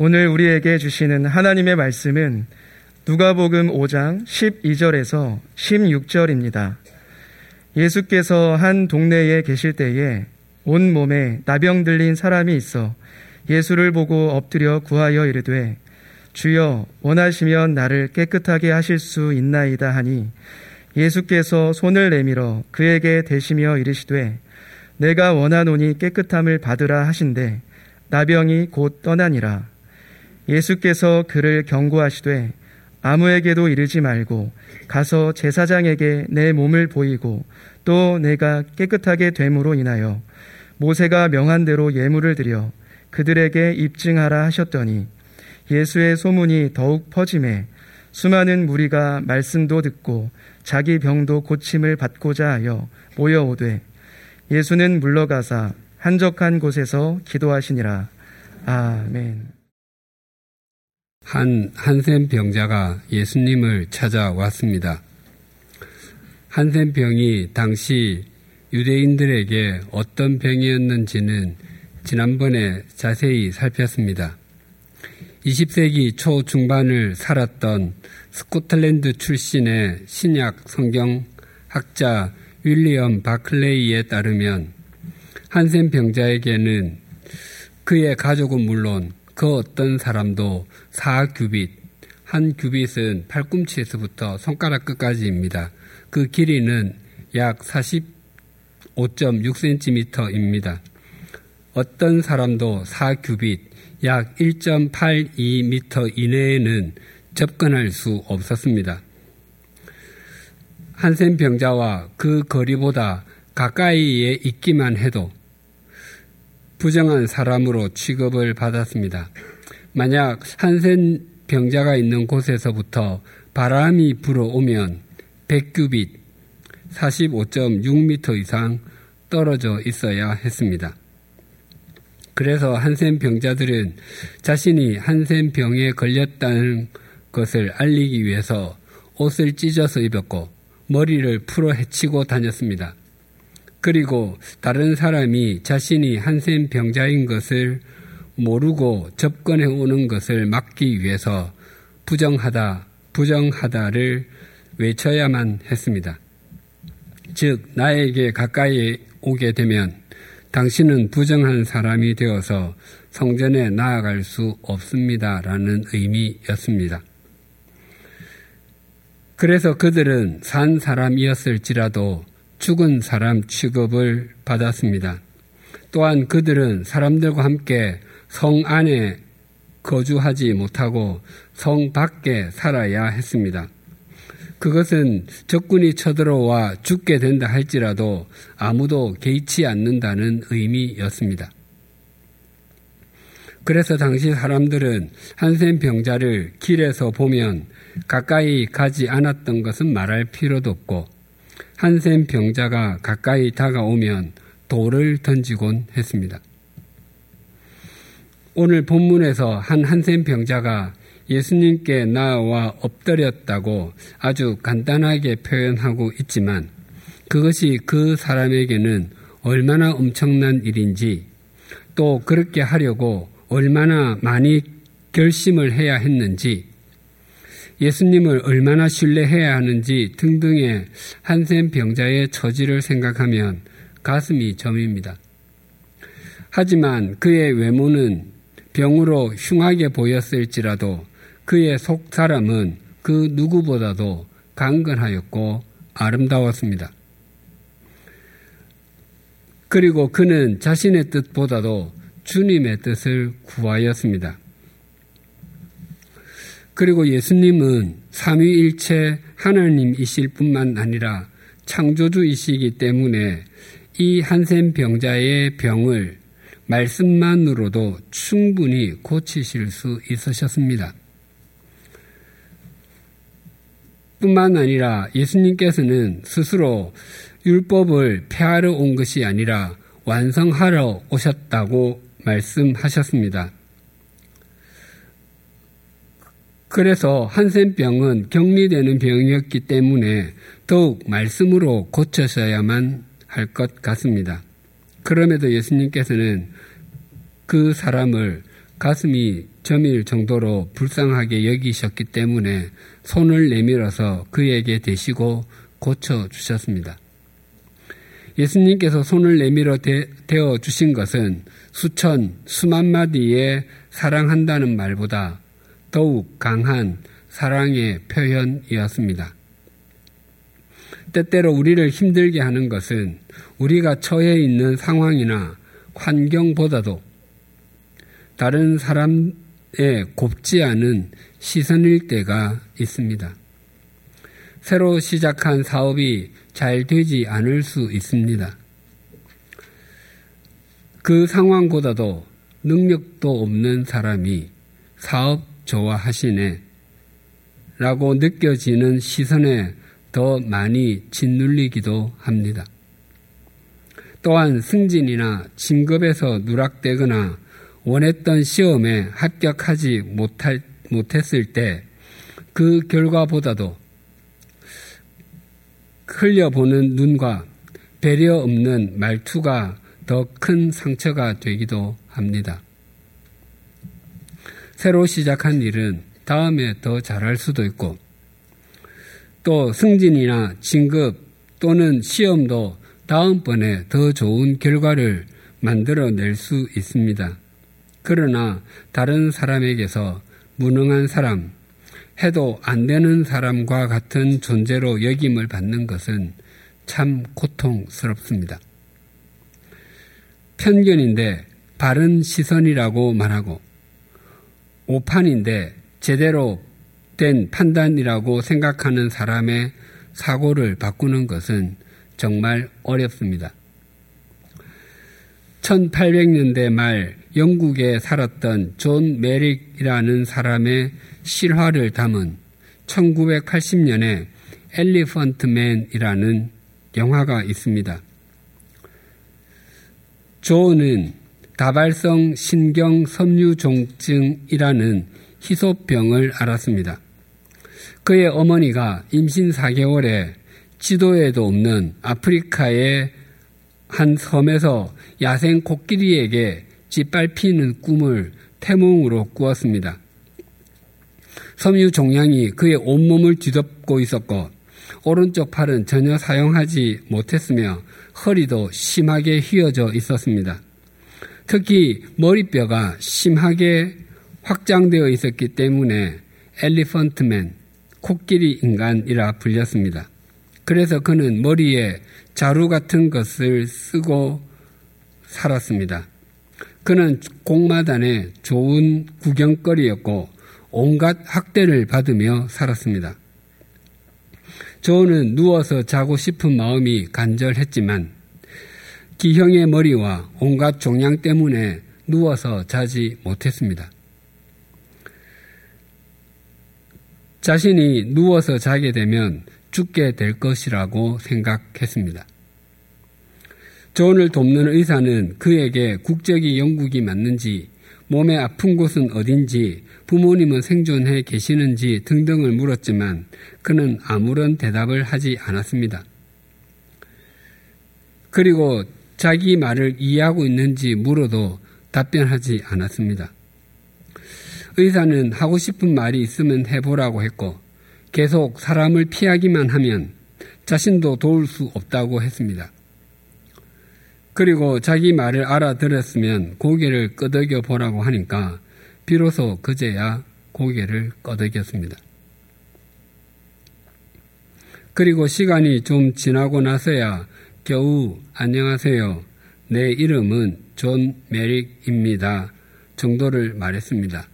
오늘 우리에게 주시는 하나님의 말씀은 누가복음 5장 12절에서 16절입니다. 예수께서 한 동네에 계실 때에 온 몸에 나병 들린 사람이 있어 예수를 보고 엎드려 구하여 이르되 주여 원하시면 나를 깨끗하게 하실 수 있나이다 하니 예수께서 손을 내밀어 그에게 대시며 이르시되 내가 원하노니 깨끗함을 받으라 하신대 나병이 곧 떠나니라 예수께서 그를 경고하시되 아무에게도 이르지 말고 가서 제사장에게 내 몸을 보이고 또 내가 깨끗하게 됨으로 인하여 모세가 명한 대로 예물을 드려 그들에게 입증하라 하셨더니 예수의 소문이 더욱 퍼짐에 수많은 무리가 말씀도 듣고 자기 병도 고침을 받고자 하여 모여오되 예수는 물러가사 한적한 곳에서 기도하시니라. 아멘. 한 한센 병자가 예수님을 찾아왔습니다. 한센 병이 당시 유대인들에게 어떤 병이었는지는 지난번에 자세히 살폈습니다. 20세기 초 중반을 살았던 스코틀랜드 출신의 신약 성경 학자 윌리엄 바클레이에 따르면 한센 병자에게는 그의 가족은 물론 그 어떤 사람도 4규빗, 한 규빗은 팔꿈치에서부터 손가락 끝까지입니다. 그 길이는 약 45.6cm입니다. 어떤 사람도 4규빗, 약 1.82m 이내에는 접근할 수 없었습니다. 한센 병자와 그 거리보다 가까이에 있기만 해도 부정한 사람으로 취급을 받았습니다. 만약 한센 병자가 있는 곳에서부터 바람이 불어오면 100규빗 45.6m 이상 떨어져 있어야 했습니다. 그래서 한센 병자들은 자신이 한센 병에 걸렸다는 것을 알리기 위해서 옷을 찢어서 입었고 머리를 풀어 헤치고 다녔습니다. 그리고 다른 사람이 자신이 한센 병자인 것을 모르고 접근해 오는 것을 막기 위해서 부정하다, 부정하다를 외쳐야만 했습니다. 즉, 나에게 가까이 오게 되면 당신은 부정한 사람이 되어서 성전에 나아갈 수 없습니다. 라는 의미였습니다. 그래서 그들은 산 사람이었을지라도 죽은 사람 취급을 받았습니다. 또한 그들은 사람들과 함께 성 안에 거주하지 못하고 성 밖에 살아야 했습니다. 그것은 적군이 쳐들어와 죽게 된다 할지라도 아무도 개의치 않는다는 의미였습니다. 그래서 당시 사람들은 한센 병자를 길에서 보면 가까이 가지 않았던 것은 말할 필요도 없고 한센 병자가 가까이 다가오면 돌을 던지곤 했습니다. 오늘 본문에서 한 한센 병자가 예수님께 나와 엎드렸다고 아주 간단하게 표현하고 있지만 그것이 그 사람에게는 얼마나 엄청난 일인지 또 그렇게 하려고 얼마나 많이 결심을 해야 했는지 예수님을 얼마나 신뢰해야 하는지 등등의 한센 병자의 처지를 생각하면 가슴이 점입니다. 하지만 그의 외모는 병으로 흉하게 보였을지라도 그의 속 사람은 그 누구보다도 강건하였고 아름다웠습니다. 그리고 그는 자신의 뜻보다도 주님의 뜻을 구하였습니다. 그리고 예수님은 삼위일체 하나님이실 뿐만 아니라 창조주이시기 때문에 이 한센 병자의 병을 말씀만으로도 충분히 고치실 수 있으셨습니다. 뿐만 아니라 예수님께서는 스스로 율법을 폐하러 온 것이 아니라 완성하러 오셨다고 말씀하셨습니다. 그래서 한센병은 격리되는 병이었기 때문에 더욱 말씀으로 고쳐셔야만 할 것 같습니다. 그럼에도 예수님께서는 그 사람을 가슴이 점일 정도로 불쌍하게 여기셨기 때문에 손을 내밀어서 그에게 대시고 고쳐주셨습니다. 예수님께서 손을 내밀어 대어 주신 것은 수천, 수만 마디의 사랑한다는 말보다 더욱 강한 사랑의 표현이었습니다. 때때로 우리를 힘들게 하는 것은 우리가 처해 있는 상황이나 환경보다도 다른 사람의 곱지 않은 시선일 때가 있습니다. 새로 시작한 사업이 잘 되지 않을 수 있습니다. 그 상황보다도 능력도 없는 사람이 사업 좋아하시네 라고 느껴지는 시선에 더 많이 짓눌리기도 합니다. 또한 승진이나 진급에서 누락되거나 원했던 시험에 합격하지 못할, 못했을 때 그 결과보다도 흘려보는 눈과 배려 없는 말투가 더 큰 상처가 되기도 합니다. 새로 시작한 일은 다음에 더 잘할 수도 있고 또 승진이나 진급 또는 시험도 다음번에 더 좋은 결과를 만들어낼 수 있습니다. 그러나 다른 사람에게서 무능한 사람, 해도 안 되는 사람과 같은 존재로 여김을 받는 것은 참 고통스럽습니다. 편견인데 바른 시선이라고 말하고 오판인데 제대로 된 판단이라고 생각하는 사람의 사고를 바꾸는 것은 정말 어렵습니다. 1800년대 말 영국에 살았던 존 메릭이라는 사람의 실화를 담은 1980년에 엘리펀트맨이라는 영화가 있습니다. 존은 다발성 신경 섬유종증이라는 희소병을 앓았습니다. 그의 어머니가 임신 4개월에 지도에도 없는 아프리카의 한 섬에서 야생 코끼리에게 짓밟히는 꿈을 태몽으로 꾸었습니다. 섬유 종양이 그의 온몸을 뒤덮고 있었고 오른쪽 팔은 전혀 사용하지 못했으며 허리도 심하게 휘어져 있었습니다. 특히 머리뼈가 심하게 확장되어 있었기 때문에 엘리펀트맨, 코끼리 인간이라 불렸습니다. 그래서 그는 머리에 자루 같은 것을 쓰고 살았습니다. 그는 공마단의 좋은 구경거리였고 온갖 학대를 받으며 살았습니다. 조는 누워서 자고 싶은 마음이 간절했지만 기형의 머리와 온갖 종양 때문에 누워서 자지 못했습니다. 자신이 누워서 자게 되면 죽게 될 것이라고 생각했습니다. 존을 돕는 의사는 그에게 국적이 영국이 맞는지, 몸에 아픈 곳은 어딘지, 부모님은 생존해 계시는지 등등을 물었지만 그는 아무런 대답을 하지 않았습니다. 그리고 자기 말을 이해하고 있는지 물어도 답변하지 않았습니다. 의사는 하고 싶은 말이 있으면 해보라고 했고 계속 사람을 피하기만 하면 자신도 도울 수 없다고 했습니다. 그리고 자기 말을 알아들었으면 고개를 끄덕여 보라고 하니까 비로소 그제야 고개를 끄덕였습니다. 그리고 시간이 좀 지나고 나서야 겨우 안녕하세요. 내 이름은 존 메릭입니다. 정도를 말했습니다.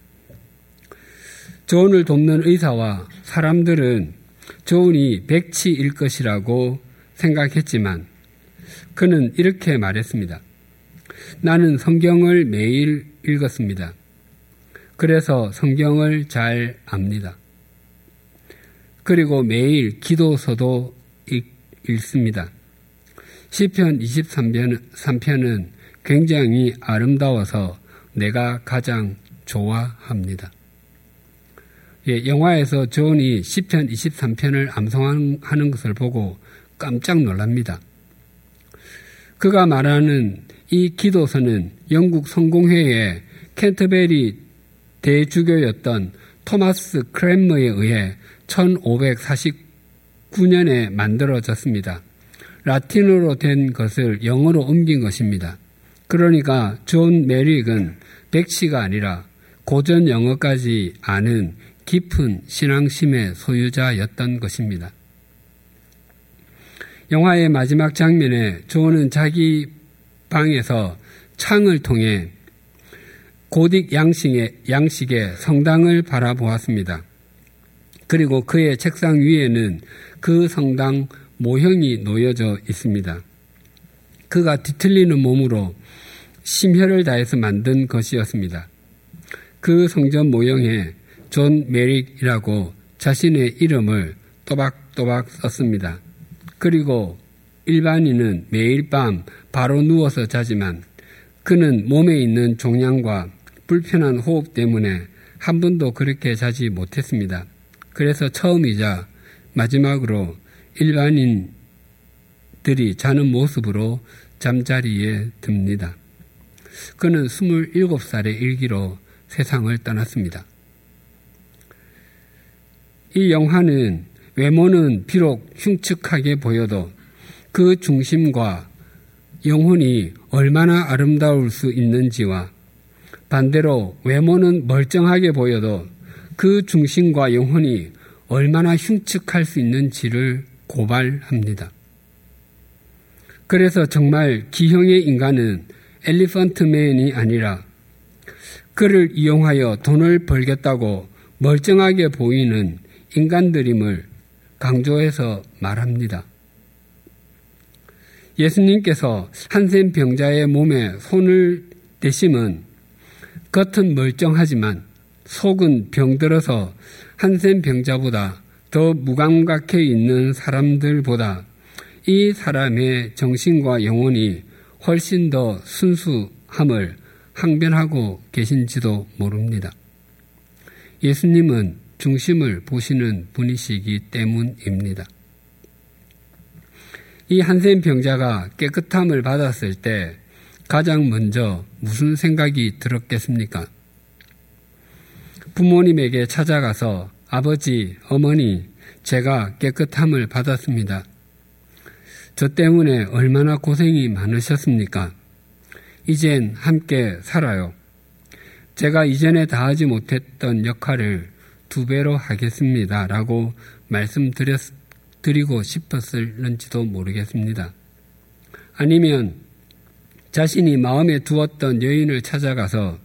조언을 돕는 의사와 사람들은 조언이 백치일 것이라고 생각했지만 그는 이렇게 말했습니다. 나는 성경을 매일 읽었습니다. 그래서 성경을 잘 압니다. 그리고 매일 기도서도 읽습니다. 시편 23편은 굉장히 아름다워서 내가 가장 좋아합니다. 예, 영화에서 존이 시편 23편을 암송하는 것을 보고 깜짝 놀랍니다. 그가 말하는 이 기도서는 영국 성공회의 캔터베리 대주교였던 토마스 크랜머에 의해 1549년에 만들어졌습니다. 라틴어로 된 것을 영어로 옮긴 것입니다. 그러니까 존 메릭은 백치가 아니라 고전 영어까지 아는 깊은 신앙심의 소유자였던 것입니다. 영화의 마지막 장면에 존은 자기 방에서 창을 통해 고딕 양식의, 양식의 성당을 바라보았습니다. 그리고 그의 책상 위에는 그 성당 모형이 놓여져 있습니다. 그가 뒤틀리는 몸으로 심혈을 다해서 만든 것이었습니다. 그 성전 모형에 존 메릭이라고 자신의 이름을 또박또박 썼습니다. 그리고 일반인은 매일 밤 바로 누워서 자지만 그는 몸에 있는 종양과 불편한 호흡 때문에 한 번도 그렇게 자지 못했습니다. 그래서 처음이자 마지막으로 일반인들이 자는 모습으로 잠자리에 듭니다. 그는 27살의 일기로 세상을 떠났습니다. 이 영화는 외모는 비록 흉측하게 보여도 그 중심과 영혼이 얼마나 아름다울 수 있는지와 반대로 외모는 멀쩡하게 보여도 그 중심과 영혼이 얼마나 흉측할 수 있는지를 고발합니다. 그래서 정말 기형의 인간은 엘리펀트맨이 아니라 그를 이용하여 돈을 벌겠다고 멀쩡하게 보이는 인간들임을 강조해서 말합니다. 예수님께서 한센 병자의 몸에 손을 대심은 겉은 멀쩡하지만 속은 병들어서 한센 병자보다 더 무감각해 있는 사람들보다 이 사람의 정신과 영혼이 훨씬 더 순수함을 항변하고 계신지도 모릅니다. 예수님은 중심을 보시는 분이시기 때문입니다. 이 한센 병자가 깨끗함을 받았을 때 가장 먼저 무슨 생각이 들었겠습니까? 부모님에게 찾아가서 아버지, 어머니, 제가 깨끗함을 받았습니다. 저 때문에 얼마나 고생이 많으셨습니까? 이젠 함께 살아요. 제가 이전에 다하지 못했던 역할을 두 배로 하겠습니다. 라고 말씀드리고 싶었을는지도 모르겠습니다. 아니면 자신이 마음에 두었던 여인을 찾아가서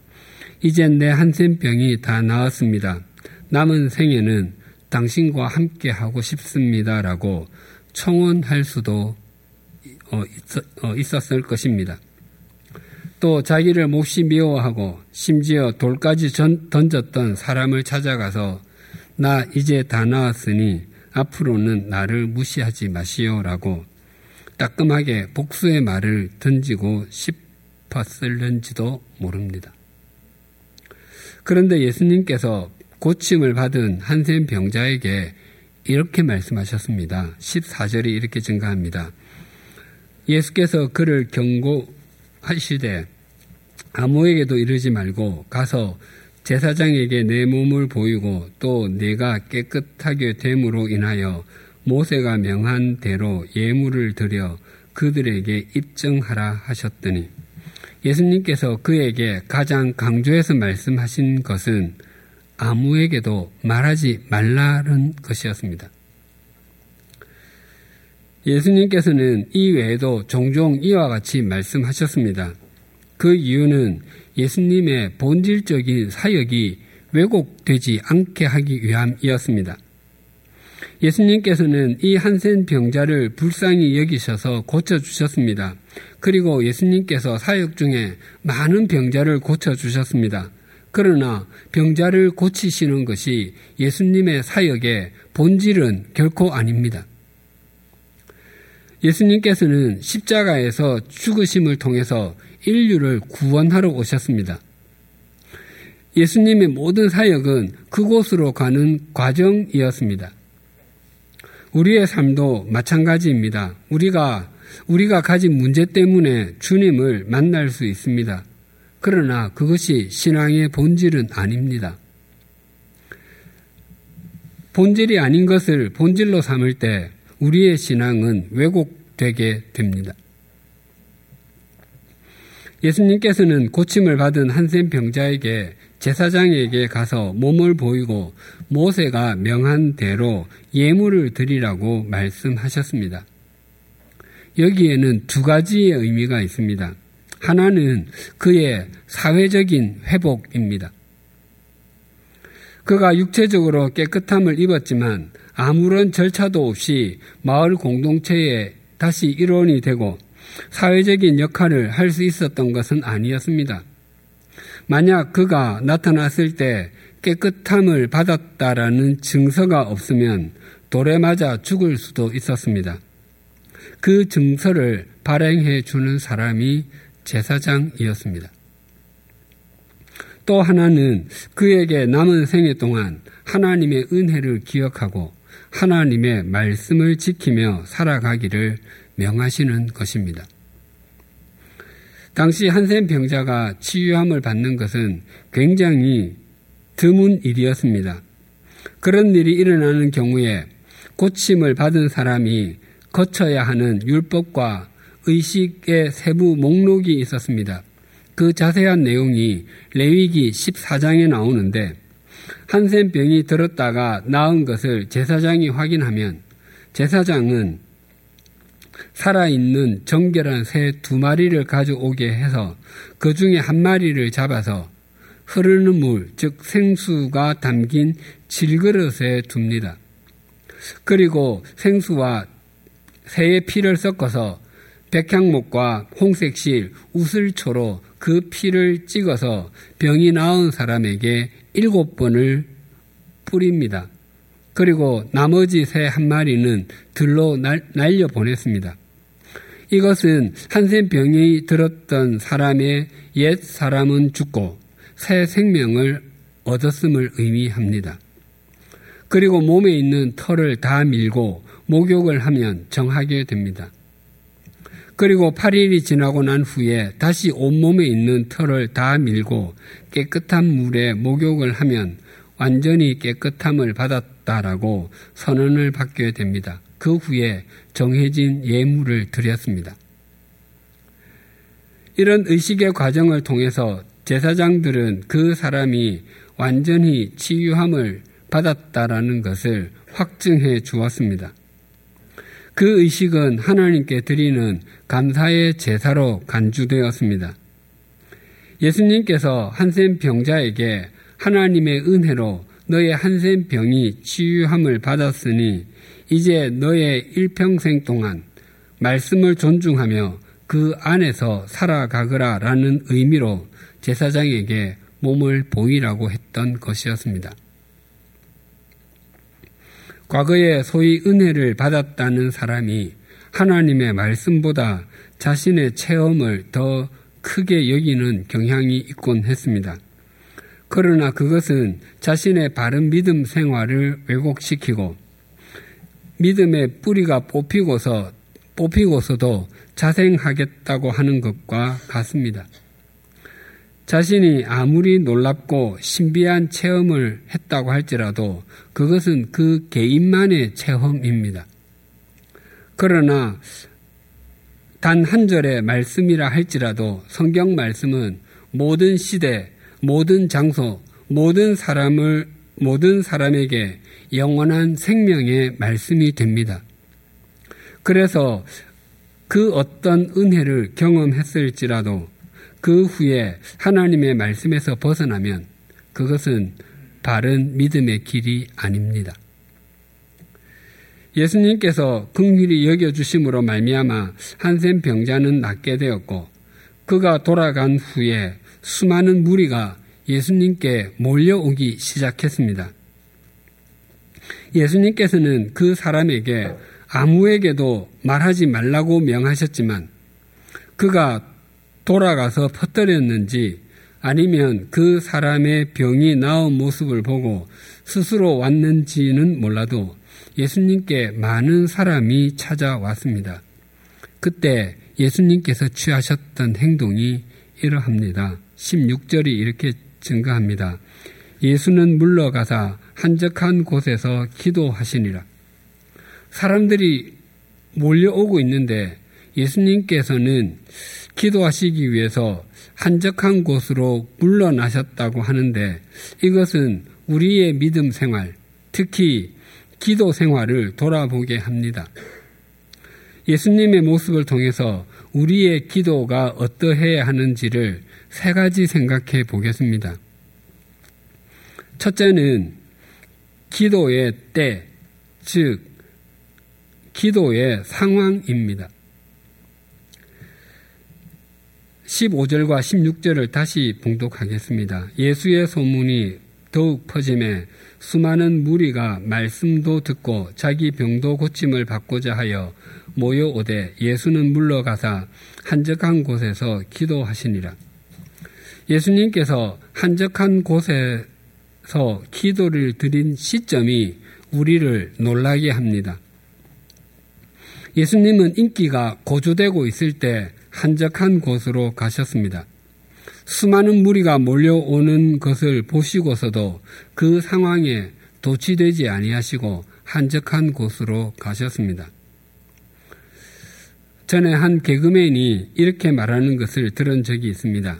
이젠 내 한센병이 다 나았습니다. 남은 생에는 당신과 함께 하고 싶습니다. 라고 청원할 수도 어, 어, 있었을 것입니다. 또 자기를 몹시 미워하고 심지어 돌까지 던졌던 사람을 찾아가서 나 이제 다 나았으니 앞으로는 나를 무시하지 마시오라고 따끔하게 복수의 말을 던지고 싶었을는지도 모릅니다. 그런데 예수님께서 고침을 받은 한센 병자에게 이렇게 말씀하셨습니다. 14절이 이렇게 증가합니다. 예수께서 그를 경고하시되 아무에게도 이르지 말고 가서 제사장에게 내 몸을 보이고 또 내가 깨끗하게 됨으로 인하여 모세가 명한 대로 예물을 드려 그들에게 입증하라 하셨더니 예수님께서 그에게 가장 강조해서 말씀하신 것은 아무에게도 말하지 말라는 것이었습니다. 예수님께서는 이 외에도 종종 이와 같이 말씀하셨습니다. 그 이유는 예수님의 본질적인 사역이 왜곡되지 않게 하기 위함이었습니다. 예수님께서는 이 한센 병자를 불쌍히 여기셔서 고쳐주셨습니다. 그리고 예수님께서 사역 중에 많은 병자를 고쳐주셨습니다. 그러나 병자를 고치시는 것이 예수님의 사역의 본질은 결코 아닙니다. 예수님께서는 십자가에서 죽으심을 통해서 인류를 구원하러 오셨습니다. 예수님의 모든 사역은 그곳으로 가는 과정이었습니다. 우리의 삶도 마찬가지입니다. 우리가 우리가 가진 문제 때문에 주님을 만날 수 있습니다. 그러나 그것이 신앙의 본질은 아닙니다. 본질이 아닌 것을 본질로 삼을 때 우리의 신앙은 왜곡되게 됩니다. 예수님께서는 고침을 받은 한센 병자에게 제사장에게 가서 몸을 보이고 모세가 명한 대로 예물을 드리라고 말씀하셨습니다. 여기에는 두 가지의 의미가 있습니다. 하나는 그의 사회적인 회복입니다. 그가 육체적으로 깨끗함을 입었지만 아무런 절차도 없이 마을 공동체에 다시 일원이 되고 사회적인 역할을 할 수 있었던 것은 아니었습니다. 만약 그가 나타났을 때 깨끗함을 받았다라는 증서가 없으면 돌에 맞아 죽을 수도 있었습니다. 그 증서를 발행해 주는 사람이 제사장이었습니다. 또 하나는 그에게 남은 생애 동안 하나님의 은혜를 기억하고 하나님의 말씀을 지키며 살아가기를 명하시는 것입니다. 당시 한센 병자가 치유함을 받는 것은 굉장히 드문 일이었습니다. 그런 일이 일어나는 경우에 고침을 받은 사람이 거쳐야 하는 율법과 의식의 세부 목록이 있었습니다. 그 자세한 내용이 레위기 14장에 나오는데 한센 병이 들었다가 나은 것을 제사장이 확인하면 제사장은 살아있는 정결한 새 두 마리를 가져오게 해서 그 중에 한 마리를 잡아서 흐르는 물, 즉 생수가 담긴 질그릇에 둡니다. 그리고 생수와 새의 피를 섞어서 백향목과 홍색실, 우슬초로 그 피를 찍어서 병이 나은 사람에게 일곱 번을 뿌립니다. 그리고 나머지 새 한 마리는 들로 날, 려 보냈습니다. 이것은 한센 병이 들었던 사람의 옛 사람은 죽고 새 생명을 얻었음을 의미합니다. 그리고 몸에 있는 털을 다 밀고 목욕을 하면 정하게 됩니다. 그리고 8일이 지나고 난 후에 다시 온몸에 있는 털을 다 밀고 깨끗한 물에 목욕을 하면 완전히 깨끗함을 받았다라고 선언을 받게 됩니다. 그 후에 정해진 예물을 드렸습니다. 이런 의식의 과정을 통해서 제사장들은 그 사람이 완전히 치유함을 받았다라는 것을 확증해 주었습니다. 그 의식은 하나님께 드리는 감사의 제사로 간주되었습니다. 예수님께서 한센 병자에게 하나님의 은혜로 너의 한센 병이 치유함을 받았으니 이제 너의 일평생 동안 말씀을 존중하며 그 안에서 살아가거라 라는 의미로 제사장에게 몸을 보이라고 했던 것이었습니다. 과거에 소위 은혜를 받았다는 사람이 하나님의 말씀보다 자신의 체험을 더 크게 여기는 경향이 있곤 했습니다. 그러나 그것은 자신의 바른 믿음 생활을 왜곡시키고 믿음의 뿌리가 뽑히고서 뽑히고서도 자생하겠다고 하는 것과 같습니다. 자신이 아무리 놀랍고 신비한 체험을 했다고 할지라도 그것은 그 개인만의 체험입니다. 그러나 단 한 절의 말씀이라 할지라도 성경 말씀은 모든 시대, 모든 장소, 모든 사람을 모든 사람에게 영원한 생명의 말씀이 됩니다. 그래서 그 어떤 은혜를 경험했을지라도 그 후에 하나님의 말씀에서 벗어나면 그것은 바른 믿음의 길이 아닙니다. 예수님께서 긍휼히 여겨 주심으로 말미암아 한센 병자는 낫게 되었고 그가 돌아간 후에 수많은 무리가 예수님께 몰려오기 시작했습니다. 예수님께서는 그 사람에게 아무에게도 말하지 말라고 명하셨지만 그가 돌아가서 퍼뜨렸는지 아니면 그 사람의 병이 나은 모습을 보고 스스로 왔는지는 몰라도 예수님께 많은 사람이 찾아왔습니다. 그때 예수님께서 취하셨던 행동이 이러합니다. 16절이 이렇게 증거합니다. 예수는 물러가사 한적한 곳에서 기도하시니라. 사람들이 몰려오고 있는데 예수님께서는 기도하시기 위해서 한적한 곳으로 물러나셨다고 하는데 이것은 우리의 믿음 생활, 특히 기도 생활을 돌아보게 합니다. 예수님의 모습을 통해서 우리의 기도가 어떠해야 하는지를 세 가지 생각해 보겠습니다. 첫째는 기도의 때, 즉, 기도의 상황입니다. 15절과 16절을 다시 봉독하겠습니다. 예수의 소문이 더욱 퍼짐에 수많은 무리가 말씀도 듣고 자기 병도 고침을 받고자 하여 모여오되 예수는 물러가사 한적한 곳에서 기도하시니라. 예수님께서 한적한 곳에서 기도를 드린 시점이 우리를 놀라게 합니다. 예수님은 인기가 고조되고 있을 때 한적한 곳으로 가셨습니다. 수많은 무리가 몰려오는 것을 보시고서도 그 상황에 도취되지 아니하시고 한적한 곳으로 가셨습니다. 전에 한 개그맨이 이렇게 말하는 것을 들은 적이 있습니다.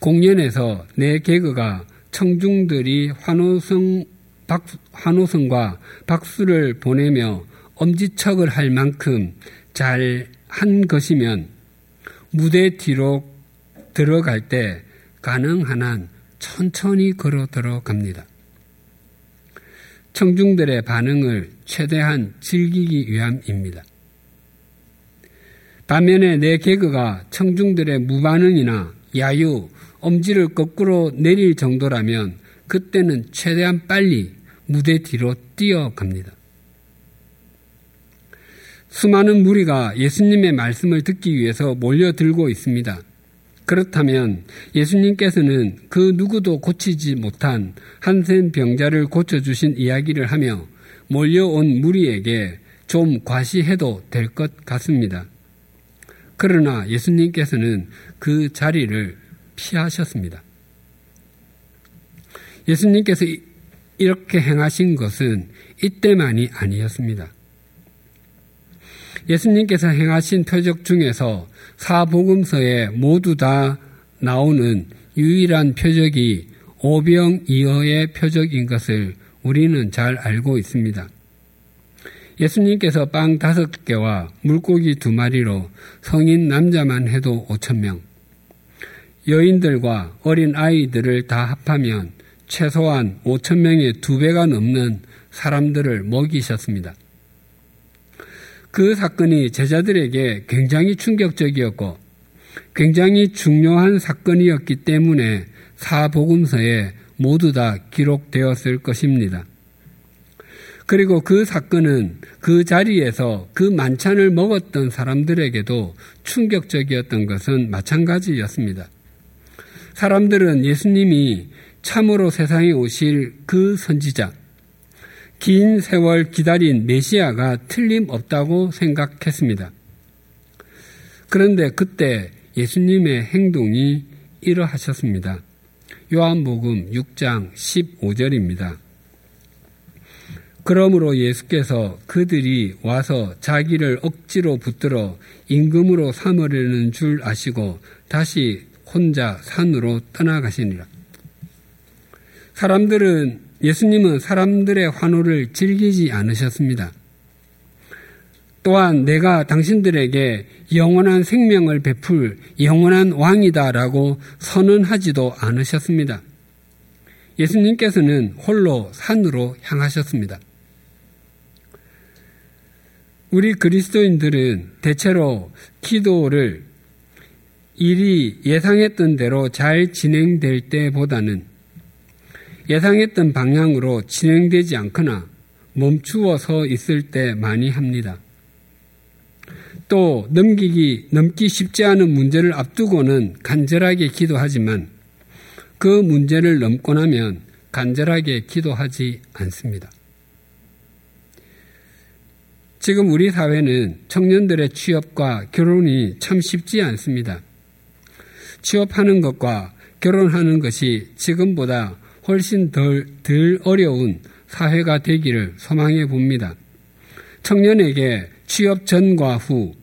공연에서 내 개그가 청중들이 환호성, 박, 환호성과 박수를 보내며 엄지척을 할 만큼 잘 한 것이면 무대 뒤로 들어갈 때 가능한 한 천천히 걸어 들어갑니다. 청중들의 반응을 최대한 즐기기 위함입니다. 반면에 내 개그가 청중들의 무반응이나 야유, 엄지를 거꾸로 내릴 정도라면 그때는 최대한 빨리 무대 뒤로 뛰어갑니다. 수많은 무리가 예수님의 말씀을 듣기 위해서 몰려들고 있습니다. 그렇다면 예수님께서는 그 누구도 고치지 못한 한센 병자를 고쳐주신 이야기를 하며 몰려온 무리에게 좀 과시해도 될 것 같습니다. 그러나 예수님께서는 그 자리를 피하셨습니다. 예수님께서 이렇게 행하신 것은 이때만이 아니었습니다. 예수님께서 행하신 표적 중에서 사복음서에 모두 다 나오는 유일한 표적이 오병이어의 표적인 것을 우리는 잘 알고 있습니다. 예수님께서 빵 다섯 개와 물고기 두 마리로 성인 남자만 해도 오천 명, 여인들과 어린 아이들을 다 합하면 최소한 오천 명의 두 배가 넘는 사람들을 먹이셨습니다. 그 사건이 제자들에게 굉장히 충격적이었고 굉장히 중요한 사건이었기 때문에 사복음서에 모두 다 기록되었을 것입니다. 그리고 그 사건은 그 자리에서 그 만찬을 먹었던 사람들에게도 충격적이었던 것은 마찬가지였습니다. 사람들은 예수님이 참으로 세상에 오실 그 선지자, 긴 세월 기다린 메시아가 틀림없다고 생각했습니다. 그런데 그때 예수님의 행동이 이러하셨습니다. 요한복음 6장 15절입니다. 그러므로 예수께서 그들이 와서 자기를 억지로 붙들어 임금으로 삼으려는 줄 아시고 다시 혼자 산으로 떠나가시니라. 사람들은 예수님은 사람들의 환호를 즐기지 않으셨습니다. 또한 내가 당신들에게 영원한 생명을 베풀 영원한 왕이다라고 선언하지도 않으셨습니다. 예수님께서는 홀로 산으로 향하셨습니다. 우리 그리스도인들은 대체로 기도를 일이 예상했던 대로 잘 진행될 때보다는 예상했던 방향으로 진행되지 않거나 멈추어 서 있을 때 많이 합니다. 또 넘기기 넘기 쉽지 않은 문제를 앞두고는 간절하게 기도하지만 그 문제를 넘고 나면 간절하게 기도하지 않습니다. 지금 우리 사회는 청년들의 취업과 결혼이 참 쉽지 않습니다. 취업하는 것과 결혼하는 것이 지금보다 훨씬 덜, 덜 어려운 사회가 되기를 소망해 봅니다. 청년에게 취업 전과 후,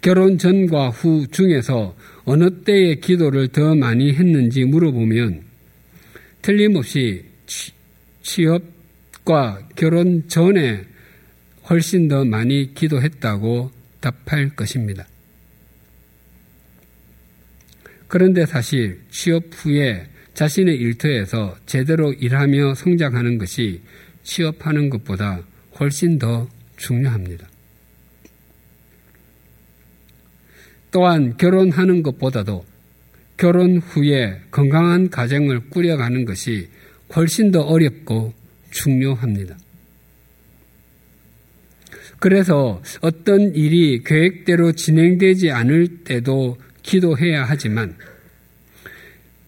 결혼 전과 후 중에서 어느 때의 기도를 더 많이 했는지 물어보면 틀림없이 취업과 결혼 전에 훨씬 더 많이 기도했다고 답할 것입니다. 그런데 사실 취업 후에 자신의 일터에서 제대로 일하며 성장하는 것이 취업하는 것보다 훨씬 더 중요합니다. 또한 결혼하는 것보다도 결혼 후에 건강한 가정을 꾸려가는 것이 훨씬 더 어렵고 중요합니다. 그래서 어떤 일이 계획대로 진행되지 않을 때도 기도해야 하지만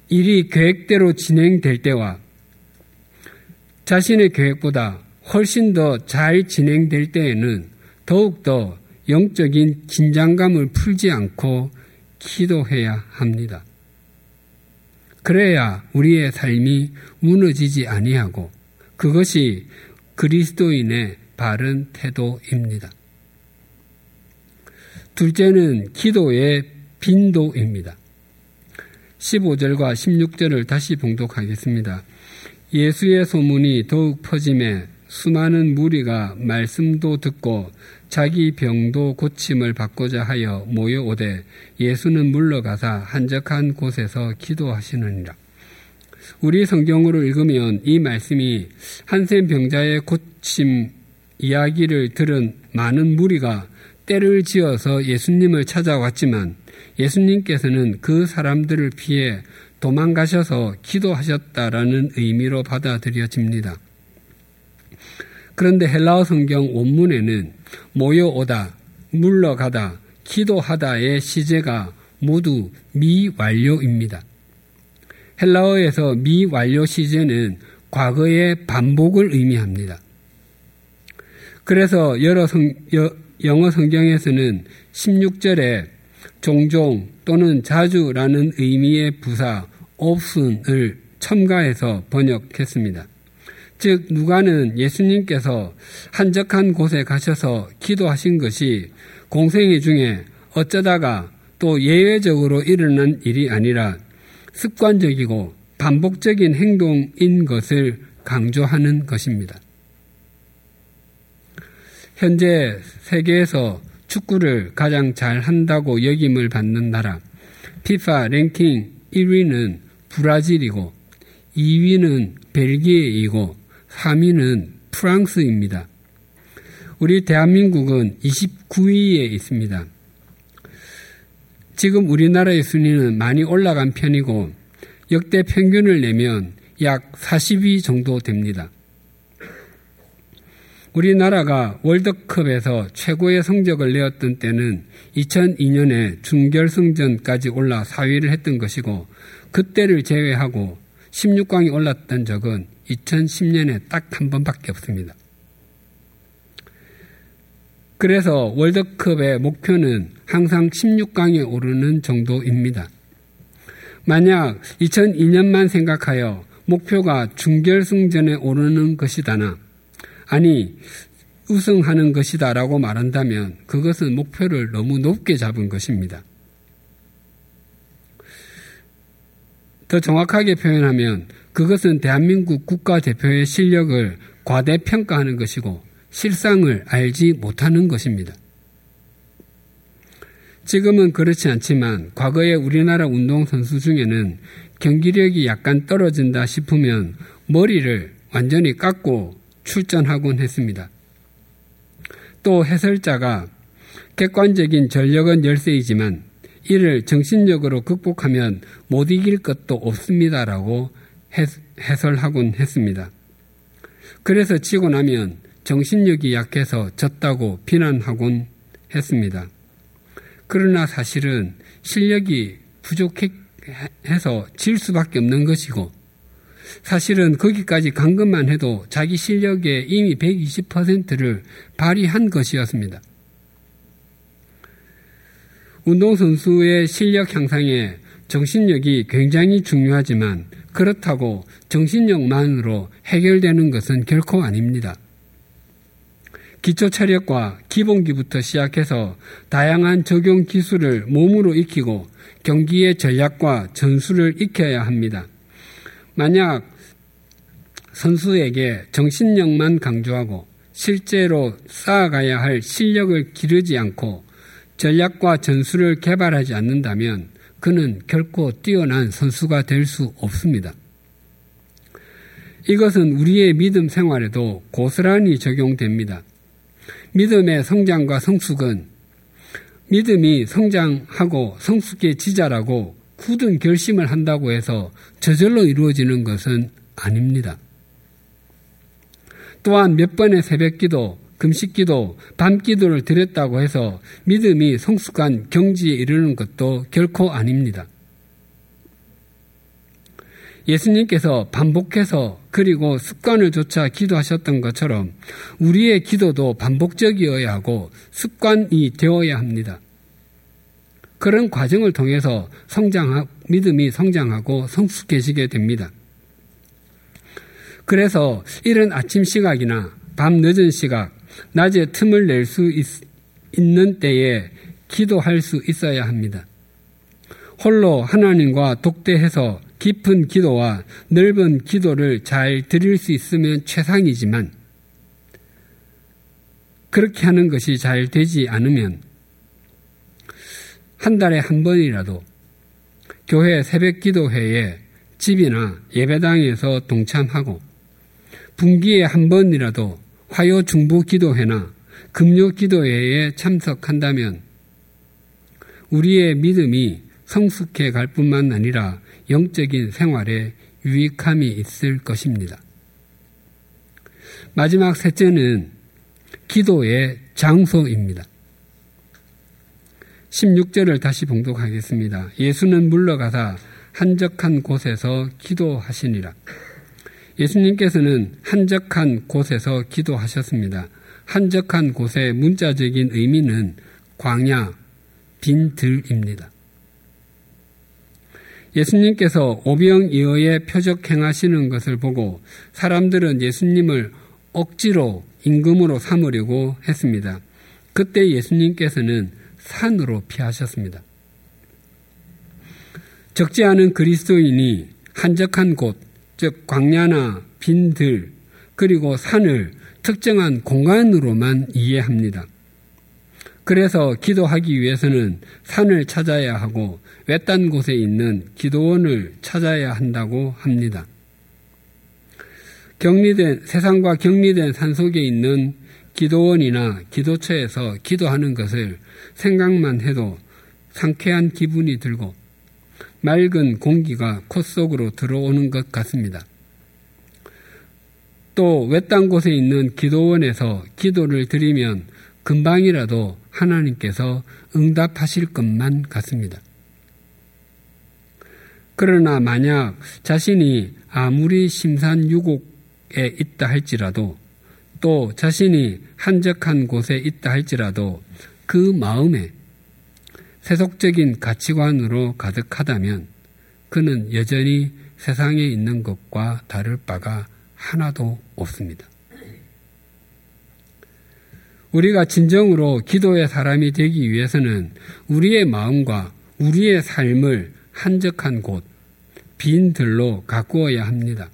일이 계획대로 진행될 때와 자신의 계획보다 훨씬 더 잘 진행될 때에는 더욱더 영적인 긴장감을 풀지 않고 기도해야 합니다. 그래야 우리의 삶이 무너지지 아니하고 그것이 그리스도인의 바른 태도입니다. 둘째는 기도의 빈도입니다. 15절과 16절을 다시 봉독하겠습니다. 예수의 소문이 더욱 퍼짐에 수많은 무리가 말씀도 듣고 자기 병도 고침을 받고자 하여 모여오되 예수는 물러가사 한적한 곳에서 기도하시느니라. 우리 성경으로 읽으면 이 말씀이 한센 병자의 고침 이야기를 들은 많은 무리가 때를 지어서 예수님을 찾아왔지만 예수님께서는 그 사람들을 피해 도망가셔서 기도하셨다라는 의미로 받아들여집니다. 그런데 헬라어 성경 원문에는 모여오다, 물러가다, 기도하다의 시제가 모두 미완료입니다. 헬라어에서 미완료 시제는 과거의 반복을 의미합니다. 그래서 여러 성, 여, 영어 성경에서는 16절에 종종 또는 자주라는 의미의 부사 often을 첨가해서 번역했습니다. 즉 누가는 예수님께서 한적한 곳에 가셔서 기도하신 것이 공생애 중에 어쩌다가 또 예외적으로 일어난 일이 아니라 습관적이고 반복적인 행동인 것을 강조하는 것입니다. 현재 세계에서 축구를 가장 잘 한다고 여김을 받는 나라, 피파 랭킹 1위는 브라질이고 2위는 벨기에이고 3위는 프랑스입니다. 우리 대한민국은 29위에 있습니다. 지금 우리나라의 순위는 많이 올라간 편이고 역대 평균을 내면 약 40위 정도 됩니다. 우리나라가 월드컵에서 최고의 성적을 내었던 때는 2002년에 준결승전까지 올라 4위를 했던 것이고 그때를 제외하고 16강이 올랐던 적은 2010년에 딱 한 번밖에 없습니다. 그래서 월드컵의 목표는 항상 16강에 오르는 정도입니다. 만약 2002년만 생각하여 목표가 준결승전에 오르는 것이다나 아니 우승하는 것이다 라고 말한다면 그것은 목표를 너무 높게 잡은 것입니다. 더 정확하게 표현하면 그것은 대한민국 국가대표의 실력을 과대평가하는 것이고 실상을 알지 못하는 것입니다. 지금은 그렇지 않지만 과거의 우리나라 운동선수 중에는 경기력이 약간 떨어진다 싶으면 머리를 완전히 깎고 출전하곤 했습니다. 또 해설자가 객관적인 전력은 열세이지만 이를 정신력으로 극복하면 못 이길 것도 없습니다라고 해설하곤 했습니다. 그래서 치고 나면 정신력이 약해서 졌다고 비난하곤 했습니다. 그러나 사실은 실력이 부족해서 질 수밖에 없는 것이고 사실은 거기까지 간 것만 해도 자기 실력의 이미 120%를 발휘한 것이었습니다. 운동선수의 실력 향상에 정신력이 굉장히 중요하지만 그렇다고 정신력만으로 해결되는 것은 결코 아닙니다. 기초 체력과 기본기부터 시작해서 다양한 적용 기술을 몸으로 익히고 경기의 전략과 전술을 익혀야 합니다. 만약 선수에게 정신력만 강조하고 실제로 쌓아가야 할 실력을 기르지 않고 전략과 전술을 개발하지 않는다면 그는 결코 뛰어난 선수가 될 수 없습니다. 이것은 우리의 믿음 생활에도 고스란히 적용됩니다. 믿음의 성장과 성숙은 믿음이 성장하고 성숙해지자라고 굳은 결심을 한다고 해서 저절로 이루어지는 것은 아닙니다. 또한 몇 번의 새벽 기도, 금식 기도, 밤 기도를 드렸다고 해서 믿음이 성숙한 경지에 이르는 것도 결코 아닙니다. 예수님께서 반복해서 그리고 습관을 조차 기도하셨던 것처럼 우리의 기도도 반복적이어야 하고 습관이 되어야 합니다. 그런 과정을 통해서 성장, 믿음이 성장하고 성숙해지게 됩니다. 그래서 이른 아침 시각이나 밤 늦은 시각, 낮에 틈을 낼 수 있는 때에 기도할 수 있어야 합니다. 홀로 하나님과 독대해서 깊은 기도와 넓은 기도를 잘 드릴 수 있으면 최상이지만 그렇게 하는 것이 잘 되지 않으면 한 달에 한 번이라도 교회 새벽 기도회에 집이나 예배당에서 동참하고 분기에 한 번이라도 화요 중부 기도회나 금요 기도회에 참석한다면 우리의 믿음이 성숙해 갈 뿐만 아니라 영적인 생활에 유익함이 있을 것입니다. 마지막 셋째는 기도의 장소입니다. 16절을 다시 봉독하겠습니다. 예수는 물러가사 한적한 곳에서 기도하시니라. 예수님께서는 한적한 곳에서 기도하셨습니다. 한적한 곳의 문자적인 의미는 광야, 빈들입니다. 예수님께서 오병이어의 표적 행하시는 것을 보고 사람들은 예수님을 억지로 임금으로 삼으려고 했습니다. 그때 예수님께서는 산으로 피하셨습니다. 적지 않은 그리스도인이 한적한 곳, 즉 광야나 빈들 그리고 산을 특정한 공간으로만 이해합니다. 그래서 기도하기 위해서는 산을 찾아야 하고 외딴 곳에 있는 기도원을 찾아야 한다고 합니다. 격리된 세상과 격리된 산 속에 있는 기도원이나 기도처에서 기도하는 것을 생각만 해도 상쾌한 기분이 들고 맑은 공기가 콧 속으로 들어오는 것 같습니다. 또 외딴 곳에 있는 기도원에서 기도를 드리면 금방이라도 하나님께서 응답하실 것만 같습니다. 그러나 만약 자신이 아무리 심산유곡에 있다 할지라도 또 자신이 한적한 곳에 있다 할지라도 그 마음에 세속적인 가치관으로 가득하다면 그는 여전히 세상에 있는 것과 다를 바가 하나도 없습니다. 우리가 진정으로 기도의 사람이 되기 위해서는 우리의 마음과 우리의 삶을 한적한 곳, 빈 들로 가꾸어야 합니다.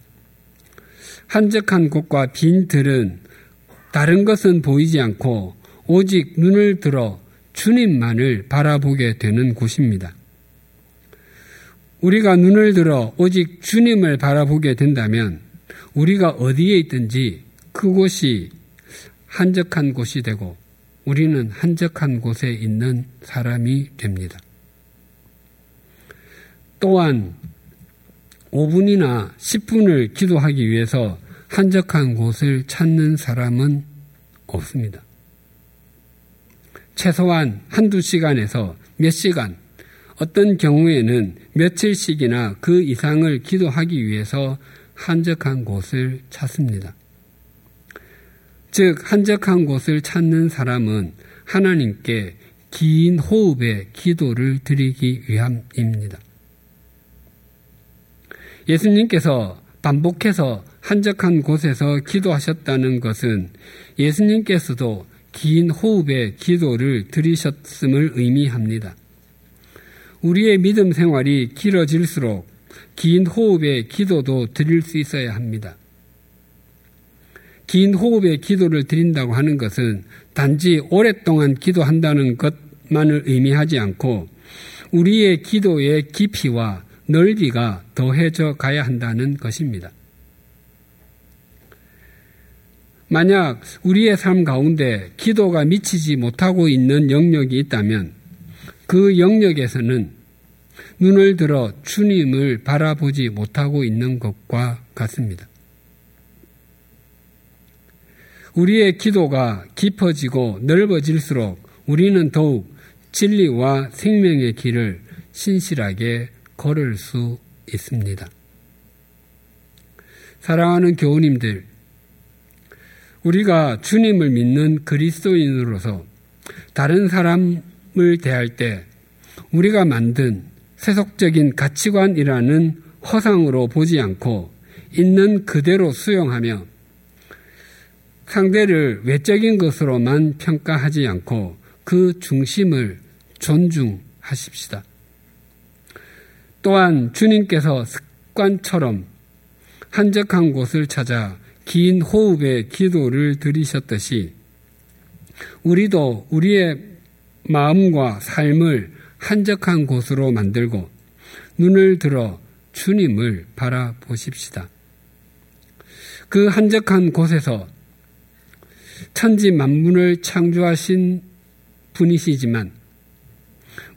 한적한 곳과 빈 들은 다른 것은 보이지 않고 오직 눈을 들어 주님만을 바라보게 되는 곳입니다. 우리가 눈을 들어 오직 주님을 바라보게 된다면 우리가 어디에 있든지 그곳이 한적한 곳이 되고 우리는 한적한 곳에 있는 사람이 됩니다. 또한 5분이나 10분을 기도하기 위해서 한적한 곳을 찾는 사람은 없습니다. 최소한 한두 시간에서 몇 시간, 어떤 경우에는 며칠씩이나 그 이상을 기도하기 위해서 한적한 곳을 찾습니다. 즉, 한적한 곳을 찾는 사람은 하나님께 긴 호흡의 기도를 드리기 위함입니다. 예수님께서 반복해서 한적한 곳에서 기도하셨다는 것은 예수님께서도 긴 호흡의 기도를 들이셨음을 의미합니다. 우리의 믿음 생활이 길어질수록 긴 호흡의 기도도 드릴 수 있어야 합니다. 긴 호흡의 기도를 드린다고 하는 것은 단지 오랫동안 기도한다는 것만을 의미하지 않고 우리의 기도의 깊이와 넓이가 더해져 가야 한다는 것입니다. 만약 우리의 삶 가운데 기도가 미치지 못하고 있는 영역이 있다면 그 영역에서는 눈을 들어 주님을 바라보지 못하고 있는 것과 같습니다. 우리의 기도가 깊어지고 넓어질수록 우리는 더욱 진리와 생명의 길을 신실하게 걸을 수 있습니다. 사랑하는 교우님들, 우리가 주님을 믿는 그리스도인으로서 다른 사람을 대할 때 우리가 만든 세속적인 가치관이라는 허상으로 보지 않고 있는 그대로 수용하며 상대를 외적인 것으로만 평가하지 않고 그 중심을 존중하십시다. 또한 주님께서 습관처럼 한적한 곳을 찾아 긴 호흡의 기도를 들이셨듯이 우리도 우리의 마음과 삶을 한적한 곳으로 만들고 눈을 들어 주님을 바라보십시다. 그 한적한 곳에서 천지 만문을 창조하신 분이시지만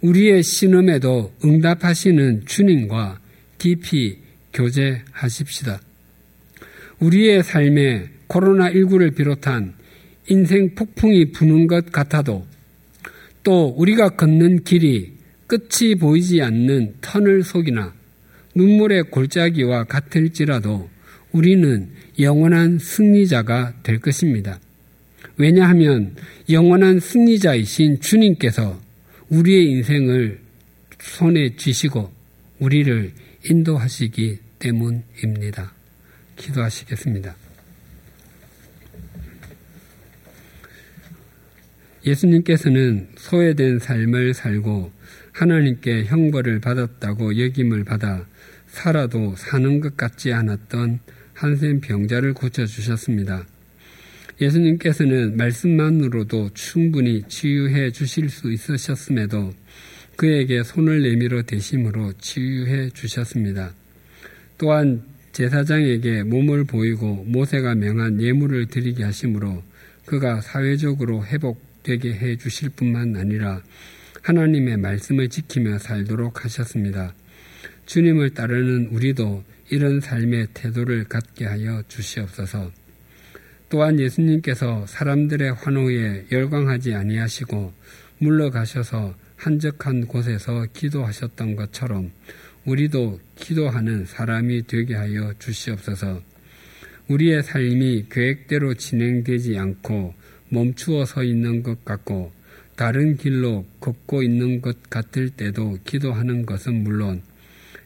우리의 신음에도 응답하시는 주님과 깊이 교제하십시다. 우리의 삶에 코로나19를 비롯한 인생 폭풍이 부는 것 같아도 또 우리가 걷는 길이 끝이 보이지 않는 터널 속이나 눈물의 골짜기와 같을지라도 우리는 영원한 승리자가 될 것입니다. 왜냐하면 영원한 승리자이신 주님께서 우리의 인생을 손에 쥐시고 우리를 인도하시기 때문입니다. 기도하시겠습니다. 예수님께서는 소외된 삶을 살고 하나님께 형벌을 받았다고 여김을 받아 살아도 사는 것 같지 않았던 한센 병자를 고쳐주셨습니다. 예수님께서는 말씀만으로도 충분히 치유해 주실 수 있으셨음에도 그에게 손을 내밀어 대심으로 치유해 주셨습니다. 또한 제사장에게 몸을 보이고 모세가 명한 예물을 드리게 하심으로 그가 사회적으로 회복되게 해 주실 뿐만 아니라 하나님의 말씀을 지키며 살도록 하셨습니다. 주님을 따르는 우리도 이런 삶의 태도를 갖게 하여 주시옵소서. 또한 예수님께서 사람들의 환호에 열광하지 아니하시고 물러가셔서 한적한 곳에서 기도하셨던 것처럼 우리도 기도하는 사람이 되게 하여 주시옵소서. 우리의 삶이 계획대로 진행되지 않고 멈추어 서 있는 것 같고 다른 길로 걷고 있는 것 같을 때도 기도하는 것은 물론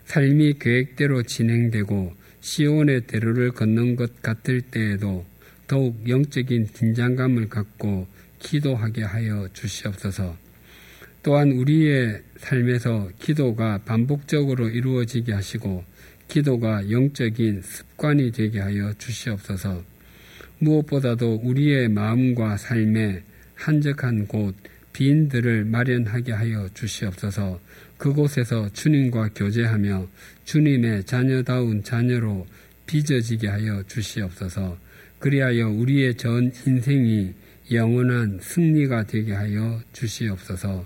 삶이 계획대로 진행되고 시온의 대로를 걷는 것 같을 때에도 더욱 영적인 긴장감을 갖고 기도하게 하여 주시옵소서. 또한 우리의 삶에서 기도가 반복적으로 이루어지게 하시고 기도가 영적인 습관이 되게 하여 주시옵소서. 무엇보다도 우리의 마음과 삶에 한적한 곳, 빈들을 마련하게 하여 주시옵소서. 그곳에서 주님과 교제하며 주님의 자녀다운 자녀로 빚어지게 하여 주시옵소서. 그리하여 우리의 전 인생이 영원한 승리가 되게 하여 주시옵소서